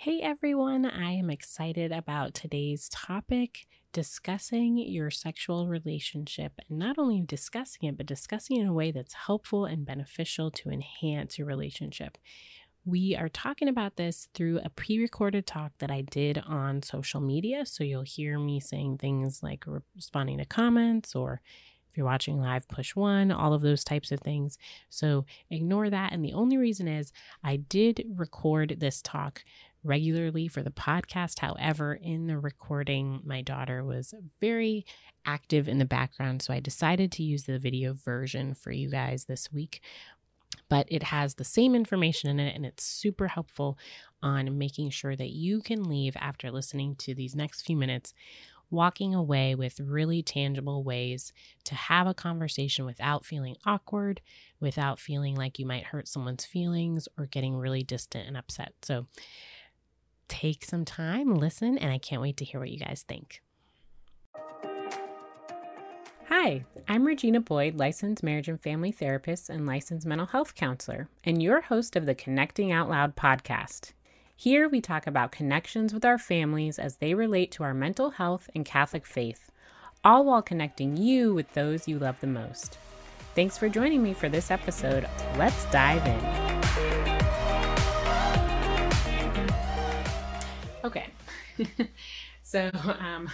Hey everyone, I am excited about today's topic discussing your sexual relationship and not only discussing it, but discussing it in a way that's helpful and beneficial to enhance your relationship. We are talking about this through a pre recorded talk that I did on social media. So you'll hear me saying things like responding to comments or if you're watching live, push one, all of those types of things. So ignore that. And the only reason is I did record this talk regularly for the podcast. However, in the recording, my daughter was very active in the background. So I decided to use the video version for you guys this week. But it has the same information in it, and it's super helpful on making sure that you can leave after listening to these next few minutes walking away with really tangible ways to have a conversation without feeling awkward, without feeling like you might hurt someone's feelings or getting really distant and upset. So, take some time, listen, and I can't wait to hear what you guys think. Hi, I'm Regina Boyd, licensed marriage and family therapist and licensed mental health counselor, and your host of the Connecting Out Loud podcast. Here we talk about connections with our families as they relate to our mental health and Catholic faith, all while connecting you with those you love the most. Thanks for joining me for this episode. Let's dive in. Okay. so um,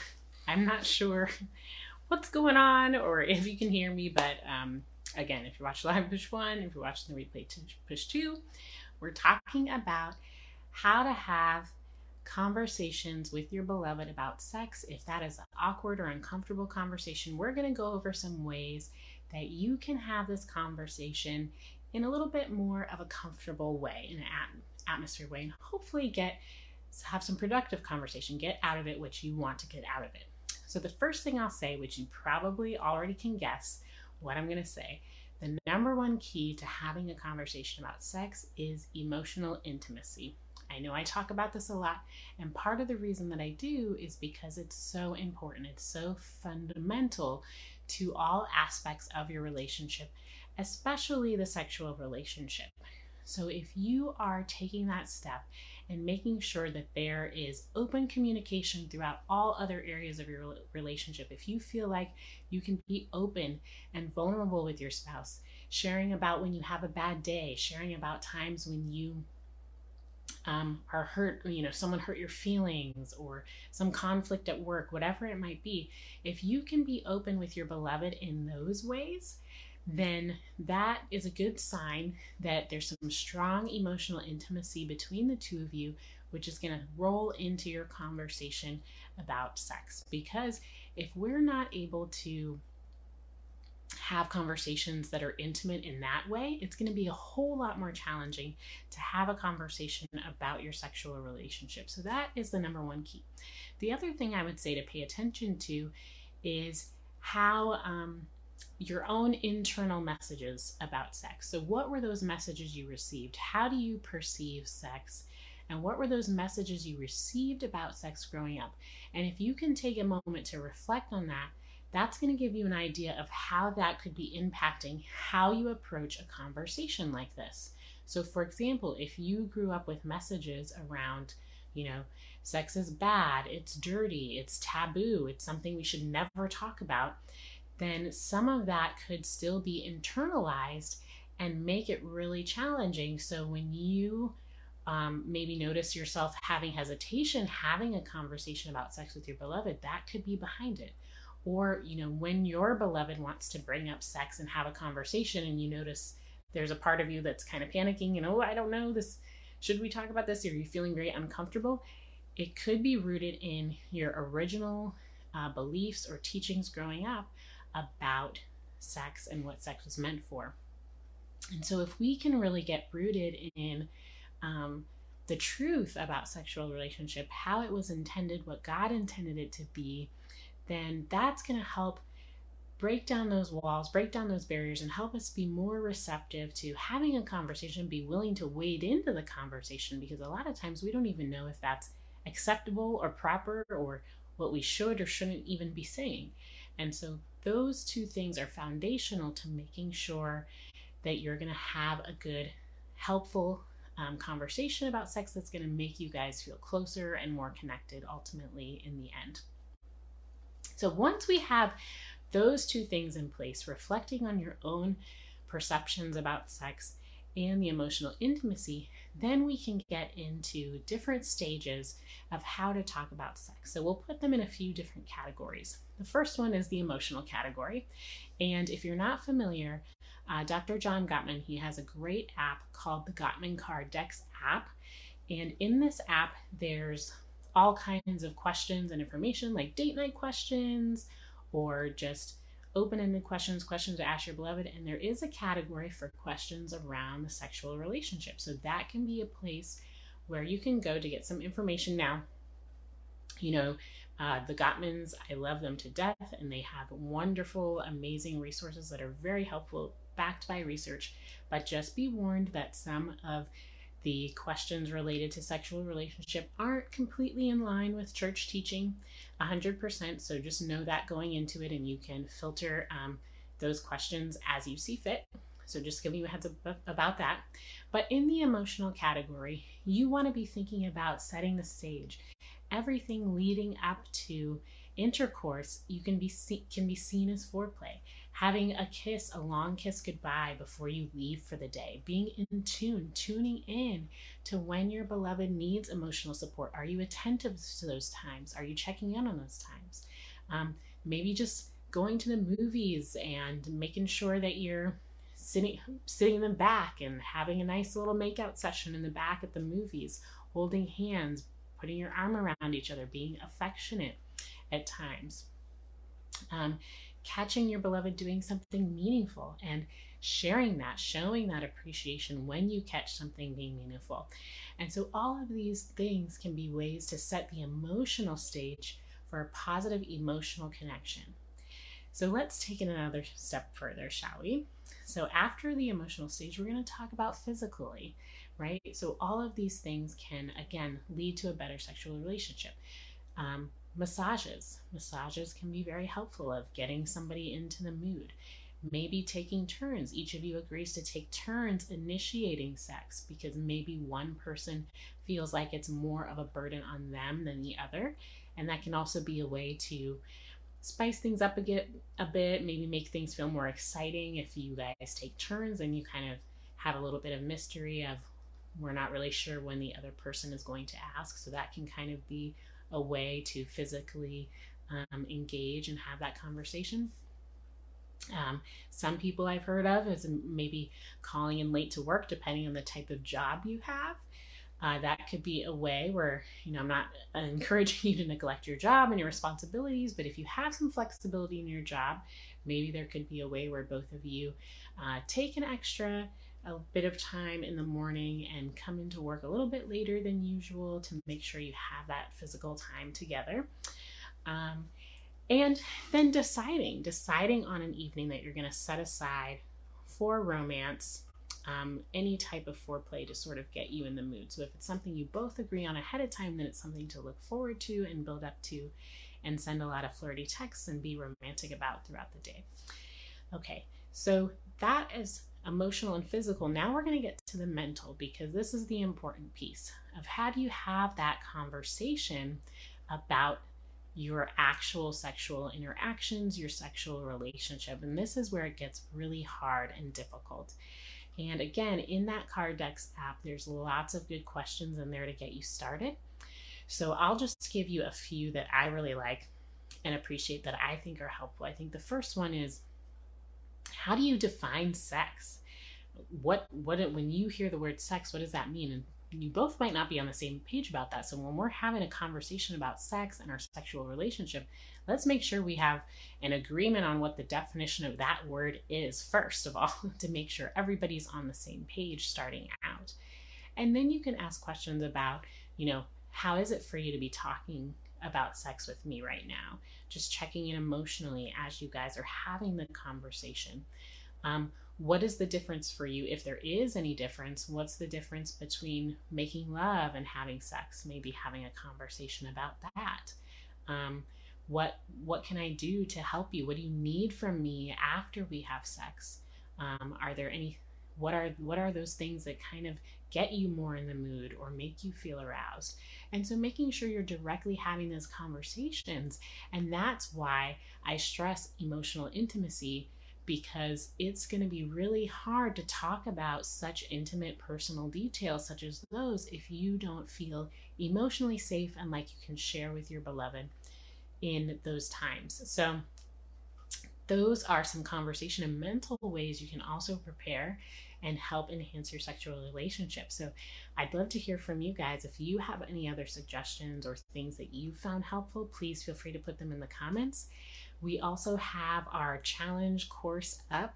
I'm not sure what's going on or if you can hear me, but um, again, if you watch live, push one. If you're watching the replay, push two. We're talking about how to have conversations with your beloved about sex. If that is an awkward or uncomfortable conversation, we're going to go over some ways that you can have this conversation in a little bit more of a comfortable way, in an atmosphere way, and hopefully get have some productive conversation, get out of it what you want to get out of it. So, the first thing I'll say, which you probably already can guess what I'm going to say, the number one key to having a conversation about sex is emotional intimacy. I know I talk about this a lot, and part of the reason that I do is because it's so important. It's so fundamental to all aspects of your relationship, especially the sexual relationship. So, if you are taking that step and making sure that there is open communication throughout all other areas of your relationship. If you feel like you can be open and vulnerable with your spouse, sharing about when you have a bad day, sharing about times when you um, are hurt, you know, someone hurt your feelings or some conflict at work, whatever it might be, if you can be open with your beloved in those ways, then that is a good sign that there's some strong emotional intimacy between the two of you, which is going to roll into your conversation about sex. Because if we're not able to have conversations that are intimate in that way, it's going to be a whole lot more challenging to have a conversation about your sexual relationship. So, that is the number one key. The other thing I would say to pay attention to is how um, your own internal messages about sex. So, what were those messages you received? How do you perceive sex? And what were those messages you received about sex growing up? And if you can take a moment to reflect on that, that's going to give you an idea of how that could be impacting how you approach a conversation like this. So, for example, if you grew up with messages around, you know, sex is bad, it's dirty, it's taboo, it's something we should never talk about, then some of that could still be internalized and make it really challenging. So when you um, maybe notice yourself having hesitation, having a conversation about sex with your beloved, that could be behind it. Or, you know, when your beloved wants to bring up sex and have a conversation and you notice there's a part of you that's kind of panicking, you know, I don't know this, should we talk about this? Are you feeling very uncomfortable? It could be rooted in your original uh, beliefs or teachings growing up about sex and what sex was meant for. And so, if we can really get rooted in um, the truth about sexual relationship, how it was intended, what God intended it to be, then that's going to help break down those walls, break down those barriers, and help us be more receptive to having a conversation, be willing to wade into the conversation because a lot of times we don't even know if that's acceptable or proper or what we should or shouldn't even be saying. And so those two things are foundational to making sure that you're going to have a good, helpful um, conversation about sex that's going to make you guys feel closer and more connected ultimately in the end. So once we have those two things in place, reflecting on your own perceptions about sex and the emotional intimacy, then we can get into different stages of how to talk about sex. So we'll put them in a few different categories. The first one is the emotional category. And if you're not familiar, uh, Dr. John Gottman, he has a great app called the Gottman Card Decks app. And in this app, there's all kinds of questions and information like date night questions or just open ended questions, questions to ask your beloved. And there is a category for questions around the sexual relationship. So that can be a place where you can go to get some information now. You know, uh, the Gottmans, I love them to death, and they have wonderful, amazing resources that are very helpful, backed by research. But just be warned that some of the questions related to sexual relationship aren't completely in line with church teaching 100%. So just know that going into it, and you can filter um, those questions as you see fit. So just giving you a heads up about that. But in the emotional category, you want to be thinking about setting the stage. Everything leading up to intercourse, you can be see- can be seen as foreplay having a kiss, a long kiss goodbye before you leave for the day, being in tune, tuning in to when your beloved needs emotional support. Are you attentive to those times? Are you checking in on those times? Um, maybe just going to the movies and making sure that you're sitting sitting in the back and having a nice little makeout session in the back at the movies, holding hands, putting your arm around each other, being affectionate at times. Um, catching your beloved doing something meaningful and sharing that, showing that appreciation when you catch something being meaningful. And so, all of these things can be ways to set the emotional stage for a positive emotional connection. So, let's take it another step further, shall we? So, after the emotional stage, we're going to talk about physically, right? So, all of these things can, again, lead to a better sexual relationship. Um, massages. Massages can be very helpful of getting somebody into the mood. Maybe taking turns. Each of you agrees to take turns initiating sex because maybe one person feels like it's more of a burden on them than the other. And that can also be a way to spice things up a bit, a bit, maybe make things feel more exciting if you guys take turns and you kind of have a little bit of mystery of we're not really sure when the other person is going to ask. So that can kind of be a way to physically um, engage and have that conversation. Um, some people I've heard of is maybe calling in late to work, depending on the type of job you have. Uh, that could be a way where, you know, I'm not encouraging you to neglect your job and your responsibilities, but if you have some flexibility in your job, maybe there could be a way where both of you uh, take an extra a bit of time in the morning and come into work a little bit later than usual to make sure you have that physical time together. Um, and then deciding, deciding on an evening that you're going to set aside for romance, um, any type of foreplay to sort of get you in the mood. So if it's something you both agree on ahead of time, then it's something to look forward to and build up to and send a lot of flirty texts and be romantic about throughout the day. Okay, so that is emotional and physical. Now we're going to get to the mental because this is the important piece of how do you have that conversation about your actual sexual interactions, your sexual relationship. And this is where it gets really hard and difficult. And again, in that Card Decks app, there's lots of good questions in there to get you started. So I'll just give you a few that I really like and appreciate that I think are helpful. I think the first one is how do you define sex? What what when you hear the word sex, what does that mean? And you both might not be on the same page about that. So when we're having a conversation about sex and our sexual relationship, let's make sure we have an agreement on what the definition of that word is first of all to make sure everybody's on the same page starting out. And then you can ask questions about, you know, how is it for you to be talking about sex with me right now? Just checking in emotionally as you guys are having the conversation. Um, what is the difference for you? If there is any difference what's the difference between making love and having sex? Maybe having a conversation about that. Um, what what can i do to help you? What do you need from me after we have sex? Um, are there any what are what are those things that kind of get you more in the mood or make you feel aroused? And so making sure you're directly having those conversations and that's why i stress emotional intimacy because it's going to be really hard to talk about such intimate personal details such as those if you don't feel emotionally safe and like you can share with your beloved in those times. So those are some conversation and mental ways you can also prepare and help enhance your sexual relationship. So I'd love to hear from you guys. If you have any other suggestions or things that you found helpful, please feel free to put them in the comments. We also have our challenge course up.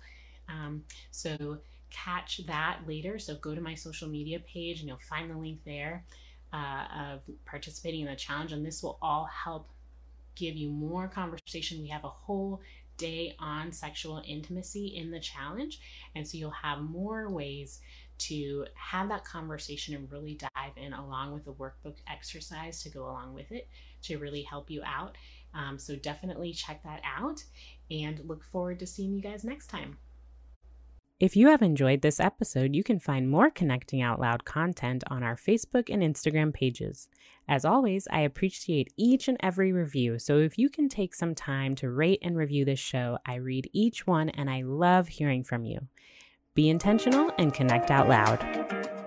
Um, so catch that later. So go to my social media page and you'll find the link there uh, of participating in the challenge. And this will all help give you more conversation. We have a whole day on sexual intimacy in the challenge. And so you'll have more ways to have that conversation and really dive in along with the workbook exercise to go along with it to really help you out. Um, so definitely check that out and look forward to seeing you guys next time. If you have enjoyed this episode, you can find more Connecting Out Loud content on our Facebook and Instagram pages. As always, I appreciate each and every review, so if you can take some time to rate and review this show, I read each one and I love hearing from you. Be intentional and connect out loud.